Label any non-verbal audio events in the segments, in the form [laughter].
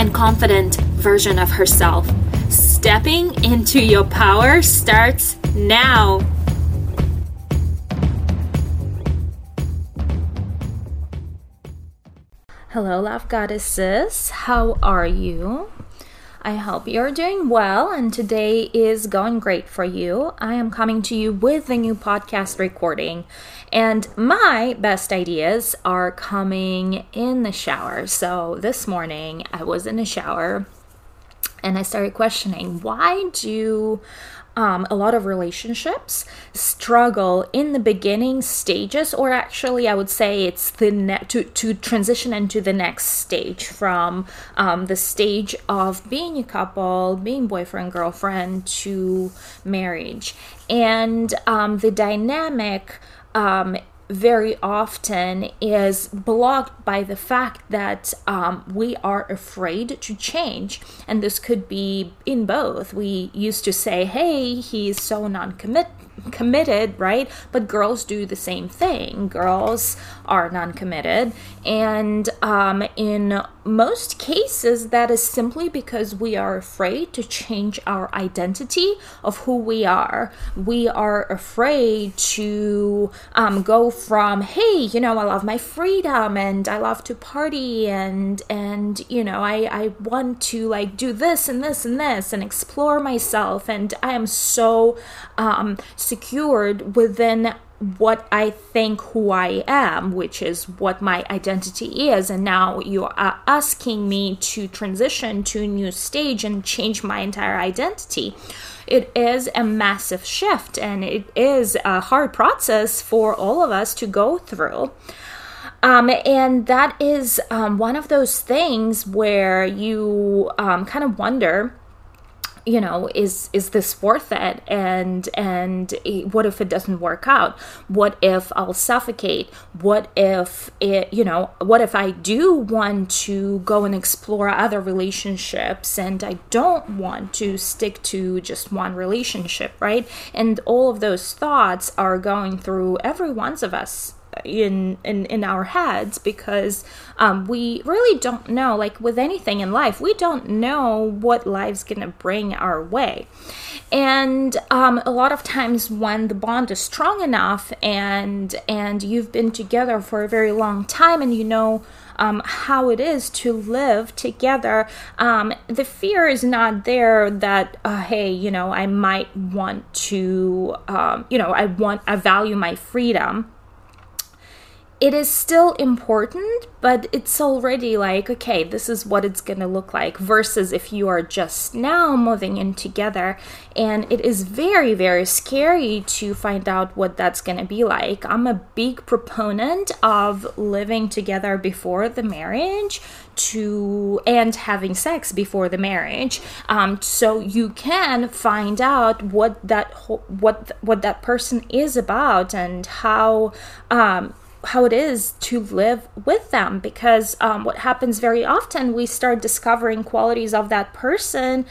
and confident version of herself. Stepping into your power starts now. Hello, love goddesses. How are you? I hope you're doing well and today is going great for you. I am coming to you with a new podcast recording, and my best ideas are coming in the shower. So this morning I was in the shower and I started questioning why do um, a lot of relationships struggle in the beginning stages, or actually, I would say it's the ne- to to transition into the next stage from um, the stage of being a couple, being boyfriend girlfriend to marriage, and um, the dynamic um, very often is blocked by the fact that um, we are afraid to change. And this could be in both. We used to say, hey, he's so non committed right? But girls do the same thing. Girls are non committed. And um, in most cases, that is simply because we are afraid to change our identity of who we are. We are afraid to um, go from, hey, you know, I love my freedom and I love to party and, and you know, I, I want to like do this and this and this and explore myself. And I am so um, secured within what I think who I am, which is what my identity is. And now you are asking me to transition to a new stage and change my entire identity. It is a massive shift and it is a hard process for all of us to go through. Um, and that is um, one of those things where you um, kind of wonder you know is is this worth it? And and what if it doesn't work out? What if i'll suffocate? What if it you know what if i do want to go and explore other relationships and i don't want to stick to just one relationship right? And all of those thoughts are going through every one of us in in in our heads because um, we really don't know like with anything in life we don't know what life's gonna bring our way and um, a lot of times when the bond is strong enough and and you've been together for a very long time and you know um, how it is to live together. Um, the fear is not there that, uh, hey, you know, I might want to, um, you know, I want, I value my freedom it is still important, but it's already like, okay, this is what it's gonna look like, versus if you are just now moving in together. And it is very, very scary to find out what that's gonna be like. I'm a big proponent of living together before the marriage to and having sex before the marriage um, so you can find out what that what what that person is about and how um, how it is to live with them because um, what happens very often we start discovering qualities of that person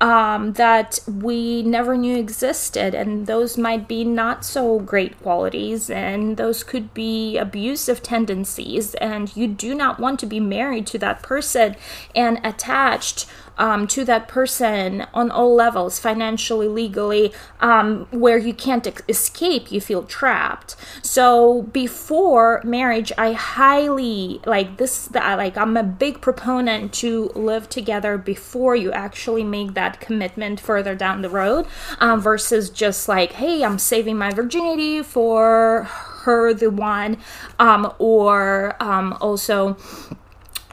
um, that we never knew existed and those might be not so great qualities and those could be abusive tendencies and you do not want to be married to that person and attached um, to that person on all levels, financially, legally, um, where you can't escape, you feel trapped. So before marriage, I highly like this. Like I'm a big proponent to live together before you actually make that commitment further down the road, um, versus just like, hey, I'm saving my virginity for her, the one, um, or um, also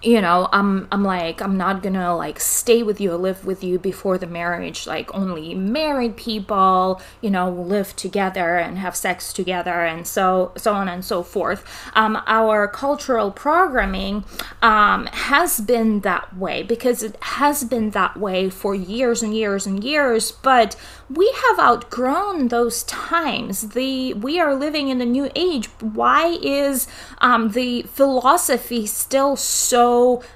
you know i'm i'm like i'm not gonna like stay with you or live with you before the marriage like only married people you know live together and have sex together and so so on and so forth. Um, our cultural programming um, has been that way because it has been that way for years and years and years but we have outgrown those times. The we are living in a new age. Why is um, the philosophy still so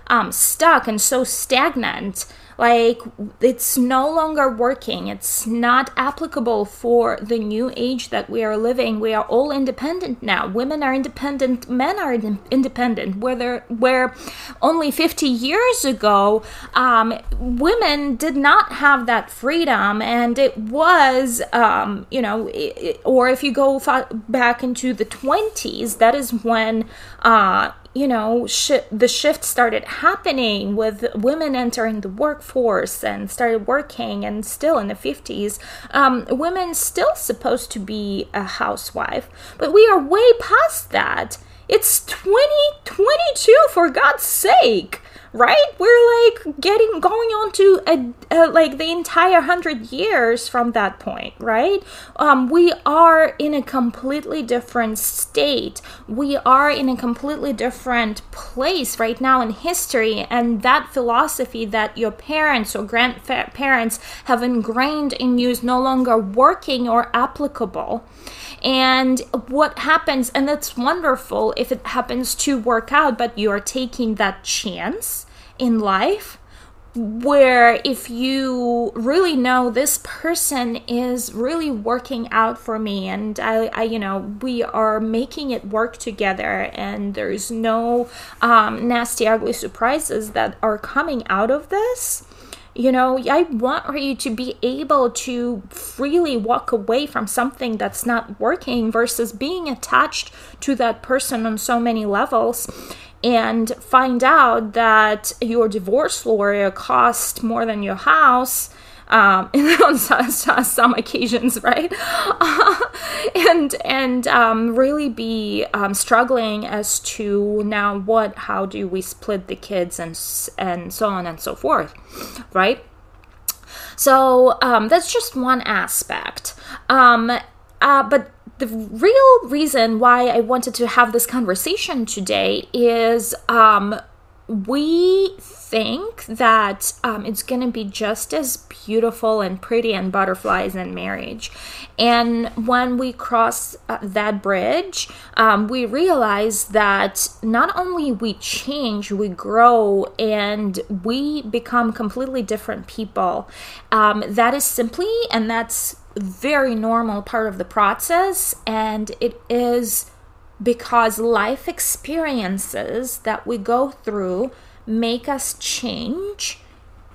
um, stuck and so stagnant. Like it's no longer working. It's not applicable for the new age that we are living. We are all independent now. Women are independent. Men are independent. Whether where only 50 years ago, um, women did not have that freedom, and it was, um, you know, it, or if you go back into the 20s, that is when, uh, you know, sh- the shift started happening with women entering the workforce and started working, and still in the 50s, um, women still supposed to be a housewife. But we are way past that. It's 2022, for God's sake right? We're like getting going on to a, a, like the entire hundred years from that point, right? Um, we are in a completely different state. We are in a completely different place right now in history, and that philosophy that your parents or grandparents have ingrained in you is no longer working or applicable. And what happens, and that's wonderful if it happens to work out, but you're taking that chance in life where if you really know this person is really working out for me and I, I you know we are making it work together and there's no um, nasty ugly surprises that are coming out of this you know, I want you to be able to freely walk away from something that's not working versus being attached to that person on so many levels and find out that your divorce lawyer cost more than your house um, [laughs] on some, occasions, right? [laughs] and and um, really be um, struggling as to now what, how do we split the kids and and so on and so forth, right? So um, that's just one aspect. Um, uh, but the real reason why I wanted to have this conversation today is um, we think that um, it's going to be just as beautiful and pretty and butterflies in marriage. And when we cross uh, that bridge, um, we realize that not only we change, we grow, and we become completely different people. Um, that is simply, and that's very normal part of the process, and it is because life experiences that we go through make us change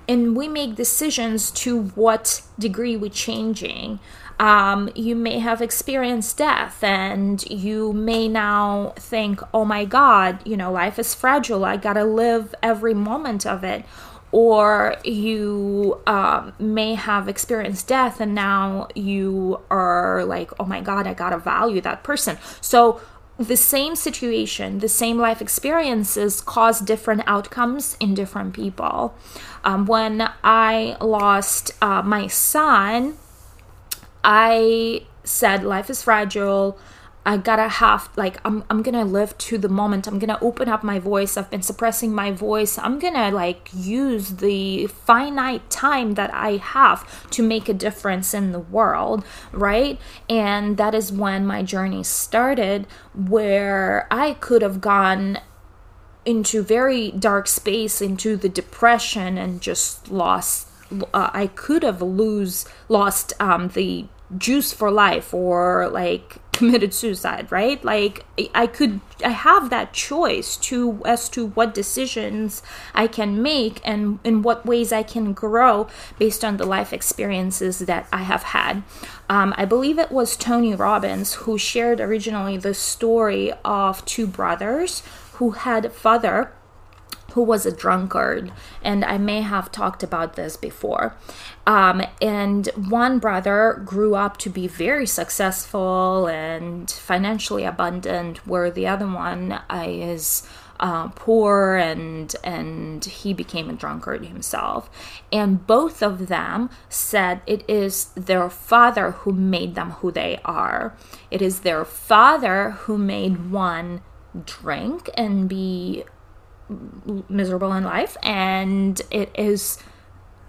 and we make decisions to what degree we're changing. Um, you may have experienced death and you may now think, oh my God, you know, life is fragile. I gotta live every moment of it or you um, may have experienced death and now you are like oh my god i gotta value that person. So the same situation the same life experiences cause different outcomes in different people. Um, when i lost uh, my son i said life is fragile I gotta have like I'm I'm gonna live to the moment. I'm gonna open up my voice. I've been suppressing my voice. I'm gonna like use the finite time that I have to make a difference in the world, right? And that is when my journey started where I could have gone into very dark space into the depression and just lost uh, I could have lose lost um, the juice for life or like [laughs] committed suicide right? Like i could i have that choice to as to what decisions i can make and in what ways i can grow based on the life experiences that i have had. Um, i believe it was tony robbins who shared originally the story of two brothers who had a father who was a drunkard, and I may have talked about this before. Um, and one brother grew up to be very successful and financially abundant, where the other one uh, is uh, poor and and he became a drunkard himself and both of them said it is their father who made them who they are it is their father who made one drink and be miserable in life and it is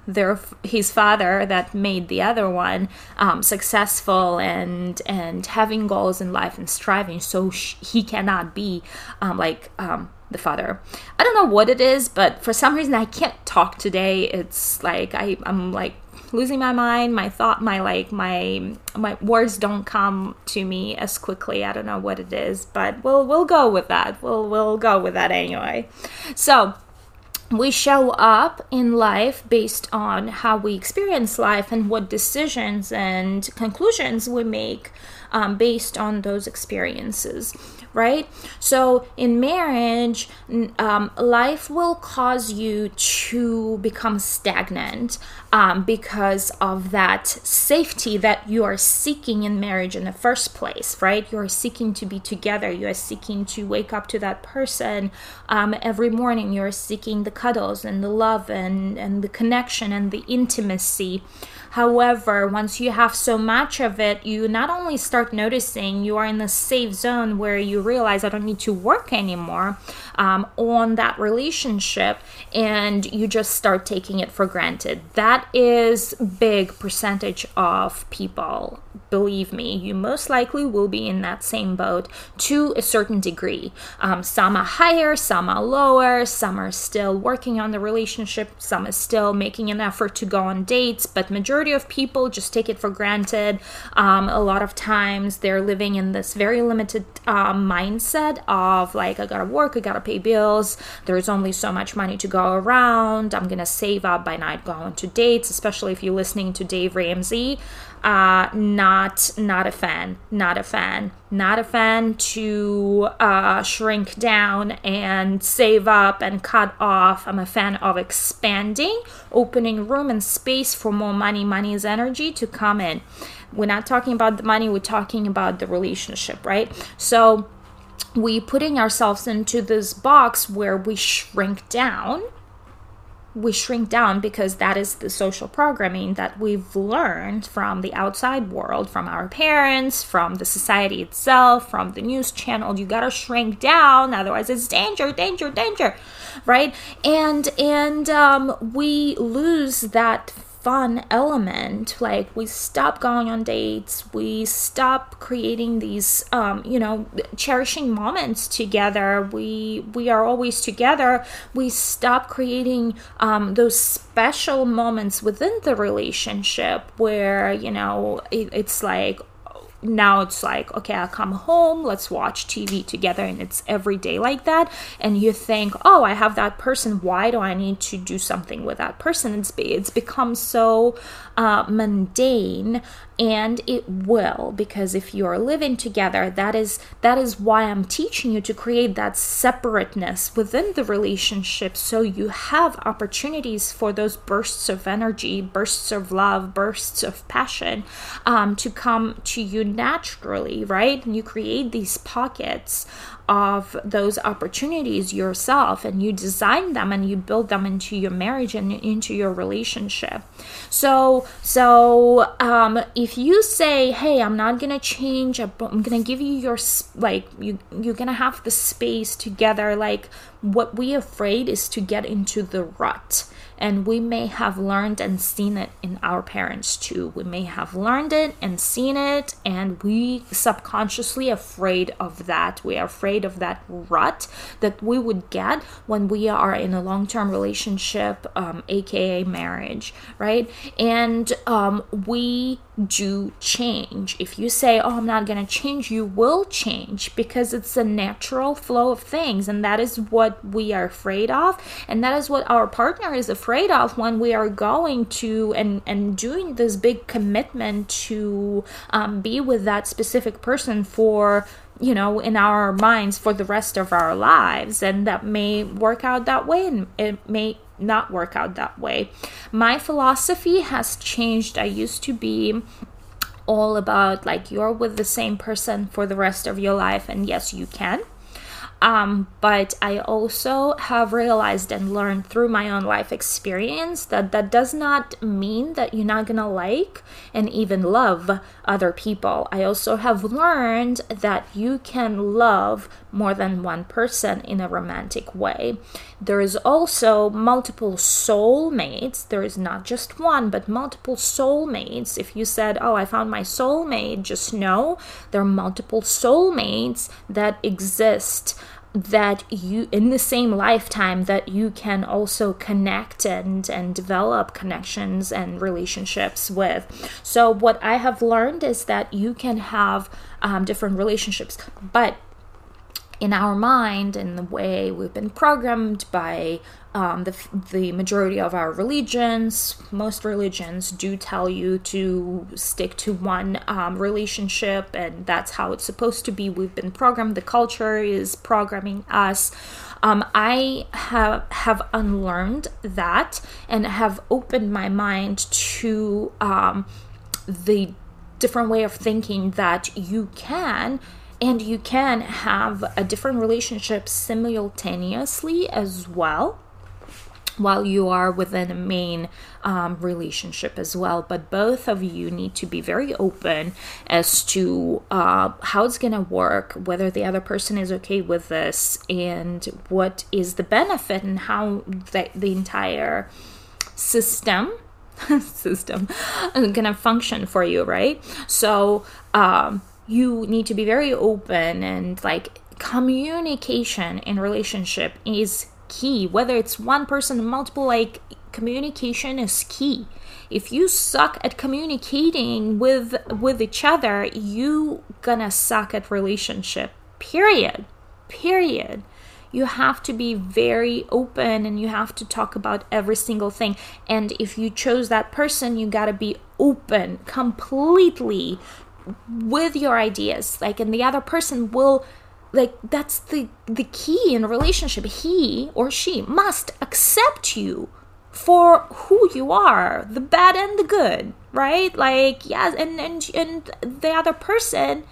their his father that made the other one um, successful and and having goals in life and striving so he cannot be um, like um, the father. I don't know what it is but for some reason i can't talk today. It's like I, i'm like losing my mind. My thought my like my my words don't come to me as quickly. I don't know what it is but we'll we'll go with that. We'll we'll go with that anyway. So we show up in life based on how we experience life and what decisions and conclusions we make um, based on those experiences right? So in marriage, um, life will cause you to become stagnant um, because of that safety that you are seeking in marriage in the first place, right? You are seeking to be together. You are seeking to wake up to that person um, every morning. You are seeking the cuddles and the love and, and the connection and the intimacy. However, once you have so much of it, you not only start noticing you are in the safe zone where you realize I don't need to work anymore um, on that relationship, and you just start taking it for granted. That is big percentage of people. Believe me, you most likely will be in that same boat to a certain degree. Um, some are higher, some are lower, some are still working on the relationship, some are still making an effort to go on dates, but majority of people just take it for granted. Um, a lot of times they're living in this very limited uh, mindset of like, I gotta work, I gotta pay bills, there's only so much money to go around, I'm gonna save up by not going to dates, especially if you're listening to Dave Ramsey uh, not not a fan, not a fan, not a fan to uh, shrink down and save up and cut off. I'm a fan of expanding, opening room and space for more money. Money is energy to come in. We're not talking about the money. We're talking about the relationship, right? So we putting ourselves into this box where we shrink down we shrink down because that is the social programming that we've learned from the outside world, from our parents, from the society itself, from the news channel. You gotta shrink down, otherwise it's danger, danger, danger, right? And and um, we lose that fun element like we stop going on dates we stop creating these um, you know cherishing moments together we we are always together we stop creating um, those special moments within the relationship where you know it, it's like now it's like okay i'll come home let's watch tv together and it's every day like that. And you think oh i have that person why do i need to do something with that person? It's, it's become so uh, mundane and it will because if you're living together that is that is why i'm teaching you to create that separateness within the relationship so you have opportunities for those bursts of energy bursts of love bursts of passion um, to come to you naturally right? And you create these pockets of those opportunities yourself and you design them and you build them into your marriage and into your relationship. So so um, if you say hey i'm not gonna change i'm gonna give you your like you you're gonna have the space together like what we afraid is to get into the rut and we may have learned and seen it in our parents too. We may have learned it and seen it, and we subconsciously afraid of that. We are afraid of that rut that we would get when we are in a long-term relationship, um, aka marriage, right? And um, we do change. If you say, Oh, I'm not going to change, you will change because it's a natural flow of things. And that is what we are afraid of. And that is what our partner is afraid of when we are going to and, and doing this big commitment to um, be with that specific person for you know, in our minds for the rest of our lives. And that may work out that way and it may not work out that way. My philosophy has changed. I used to be all about like you're with the same person for the rest of your life, and yes, you can. Um, but I also have realized and learned through my own life experience that that does not mean that you're not gonna like and even love other people. I also have learned that you can love more than one person in a romantic way. There is also multiple soulmates. There is not just one, but multiple soulmates. If you said, Oh, I found my soulmate, just know there are multiple soulmates that exist that you in the same lifetime that you can also connect and and develop connections and relationships with. So what i have learned is that you can have um, different relationships but in our mind and the way we've been programmed by um, the, the majority of our religions, most religions do tell you to stick to one um, relationship, and that's how it's supposed to be. We've been programmed, the culture is programming us. Um, I have have unlearned that and have opened my mind to um, the different way of thinking that you can and you can have a different relationship simultaneously as well while you are within a main um, relationship as well. But both of you need to be very open as to uh, how it's going to work, whether the other person is okay with this, and what is the benefit and how the, the entire system [laughs] system is going to function for you right so um, you need to be very open and like communication in relationship is key. Whether it's one person multiple like communication is key. If you suck at communicating with with each other you gonna suck at relationship. Period. Period. You have to be very open and you have to talk about every single thing. And if you chose that person you got to be open completely with your ideas like and the other person will like that's the the key in a relationship. He or she must accept you for who you are the bad and the good right? Like yes and and and the other person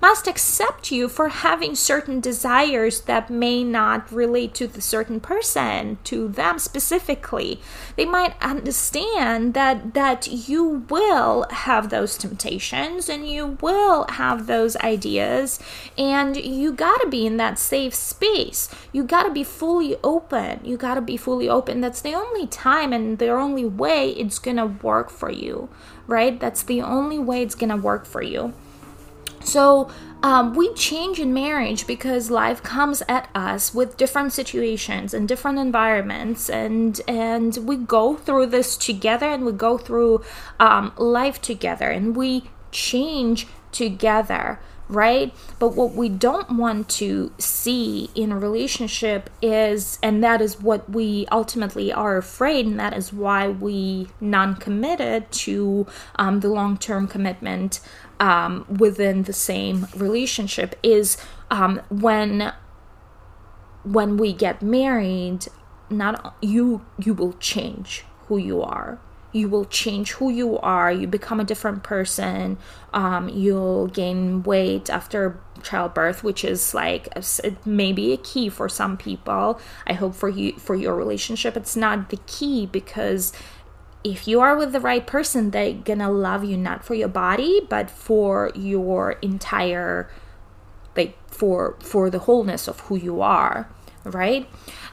must accept you for having certain desires that may not relate to the certain person to them specifically. They might understand that that you will have those temptations and you will have those ideas and you got to be in that safe space. You got to be fully open. You got to be fully open. That's the only time and the only way it's going to work for you right? That's the only way it's going to work for you so um, we change in marriage because life comes at us with different situations and different environments, and and we go through this together, and we go through um, life together, and we change together right? But what we don't want to see in a relationship is, and that is what we ultimately are afraid, and that is why we non committed to um, the long term commitment um, within the same relationship is um, when when we get married not you you will change who you are you will change who you are you become a different person um, you'll gain weight after childbirth which is like maybe a key for some people i hope for you for your relationship it's not the key because if you are with the right person, they're gonna love you not for your body, but for your entire like for for the wholeness of who you are, right?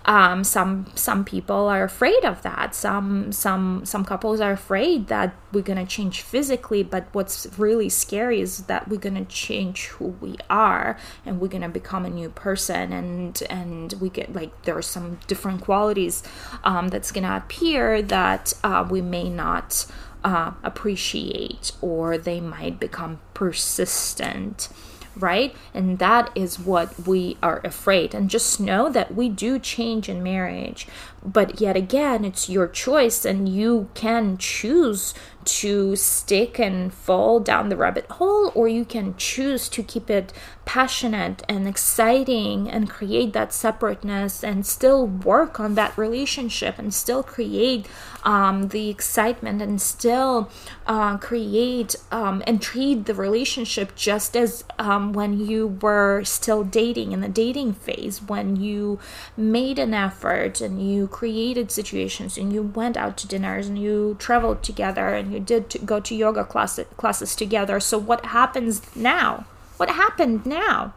Um, some some people are afraid of that. Some some some couples are afraid that we're gonna change physically, but what's really scary is that we're gonna change who we are and we're gonna become a new person and and we get like there are some different qualities um, that's gonna appear that uh, we may not uh, appreciate or they might become persistent right? And that is what we are afraid. And just know that we do change in marriage. But yet again, it's your choice, and you can choose to stick and fall down the rabbit hole, or you can choose to keep it passionate and exciting and create that separateness and still work on that relationship and still create um, the excitement and still uh, create um, and treat the relationship just as um, when you were still dating in the dating phase, when you made an effort and you created situations and you went out to dinners and you traveled together and you did to go to yoga class- classes together. So, what happens now? What happened now?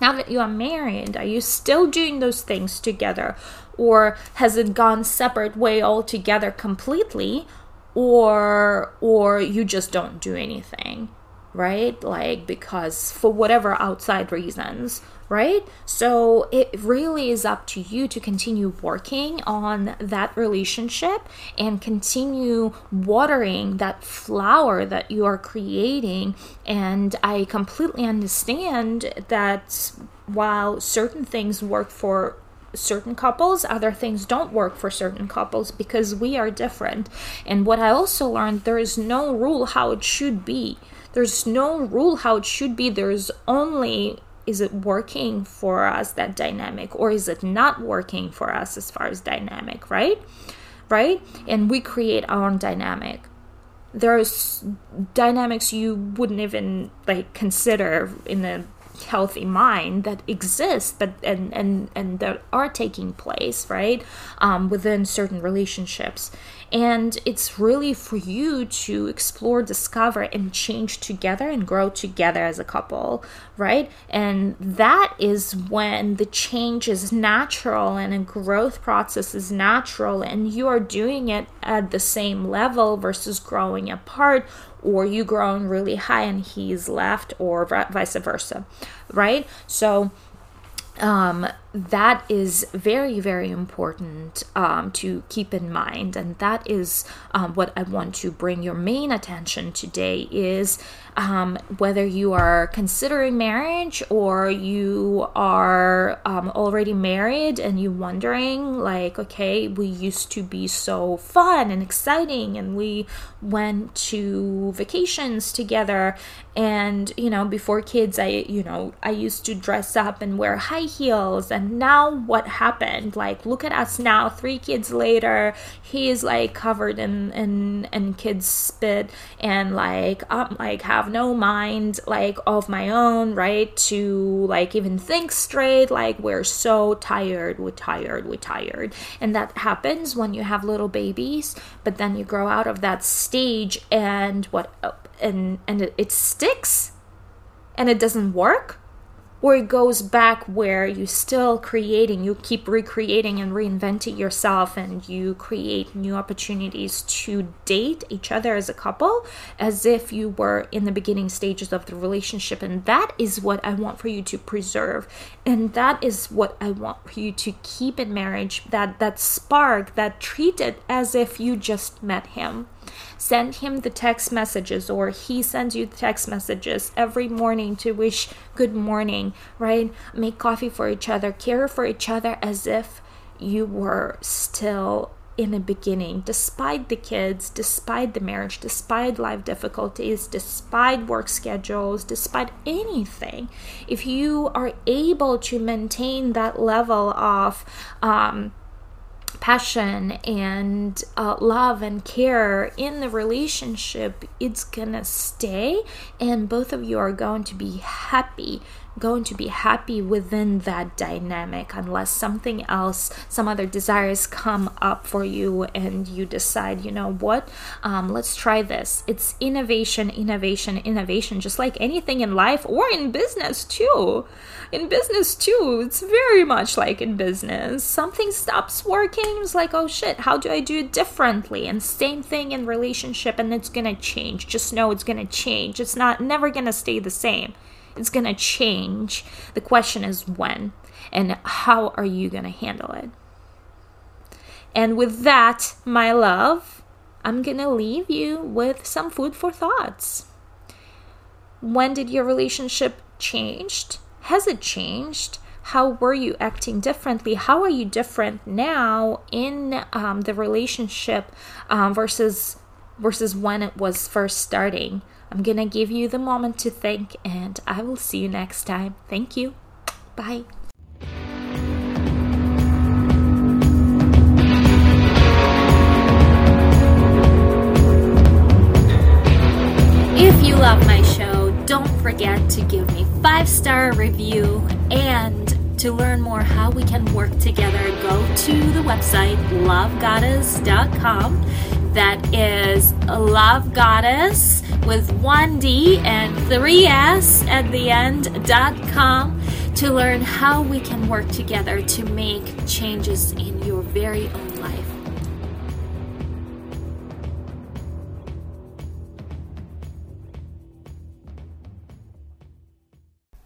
Now that you are married, are you still doing those things together? Or has it gone separate way altogether completely? Or or you just don't do anything, right? Like because for whatever outside reasons right? So it really is up to you to continue working on that relationship and continue watering that flower that you are creating. And I completely understand that while certain things work for certain couples, other things don't work for certain couples because we are different. And what I also learned there is no rule how it should be. There's no rule how it should be. There's only is it working for us that dynamic or is it not working for us as far as dynamic right? Right? And we create our own dynamic. There's dynamics you wouldn't even like consider in a healthy mind that exist but and and and that are taking place right um, within certain relationships and it's really for you to explore, discover, and change together and grow together as a couple, right? And that is when the change is natural and a growth process is natural, and you are doing it at the same level versus growing apart or you growing really high and he's left or vice versa right so um, that is very, very important um, to keep in mind. And that is um, what I want to bring your main attention today is um, whether you are considering marriage or you are um, already married and you're wondering like, okay, we used to be so fun and exciting and we went to vacations together and you know before kids i you know i used to dress up and wear high heels and now what happened? Like look at us now three kids later he's like covered in in in kids spit and like i'm like have no mind like of my own right? To like even think straight like we're so tired we're tired we're tired. And that happens when you have little babies but then you grow out of that stage and what and and it, it sticks and it doesn't work or it goes back where you still creating you keep recreating and reinventing yourself and you create new opportunities to date each other as a couple as if you were in the beginning stages of the relationship. And that is what i want for you to preserve. And that is what i want for you to keep in marriage that that spark that treat it as if you just met him Send him the text messages, or he sends you the text messages every morning to wish good morning, right? Make coffee for each other, care for each other as if you were still in the beginning, despite the kids, despite the marriage, despite life difficulties, despite work schedules, despite anything, if you are able to maintain that level of um, passion and uh, love and care in the relationship, it's gonna stay, and both of you are going to be happy going to be happy within that dynamic unless something else, some other desires come up for you and you decide, you know what, um, let's try this. It's innovation, innovation, innovation, just like anything in life or in business too. In business too, it's very much like in business. Something stops working, it's like, oh shit, how do I do it differently? And same thing in relationship, and it's gonna change. Just know it's gonna change. It's not never gonna stay the same. It's going to change. The question is when and how are you going to handle it? And with that, my love, I'm going to leave you with some food for thoughts. When did your relationship changed? Has it changed? How were you acting differently? How are you different now in um, the relationship um, versus versus when it was first starting. I'm gonna give you the moment to think, and I will see you next time. Thank you. Bye. If you love my show, don't forget to give me five star review and to learn more how we can work together, go to the website lovegodesss.com. That is Love Goddess with one D and three S at the end.com to learn how we can work together to make changes in your very own.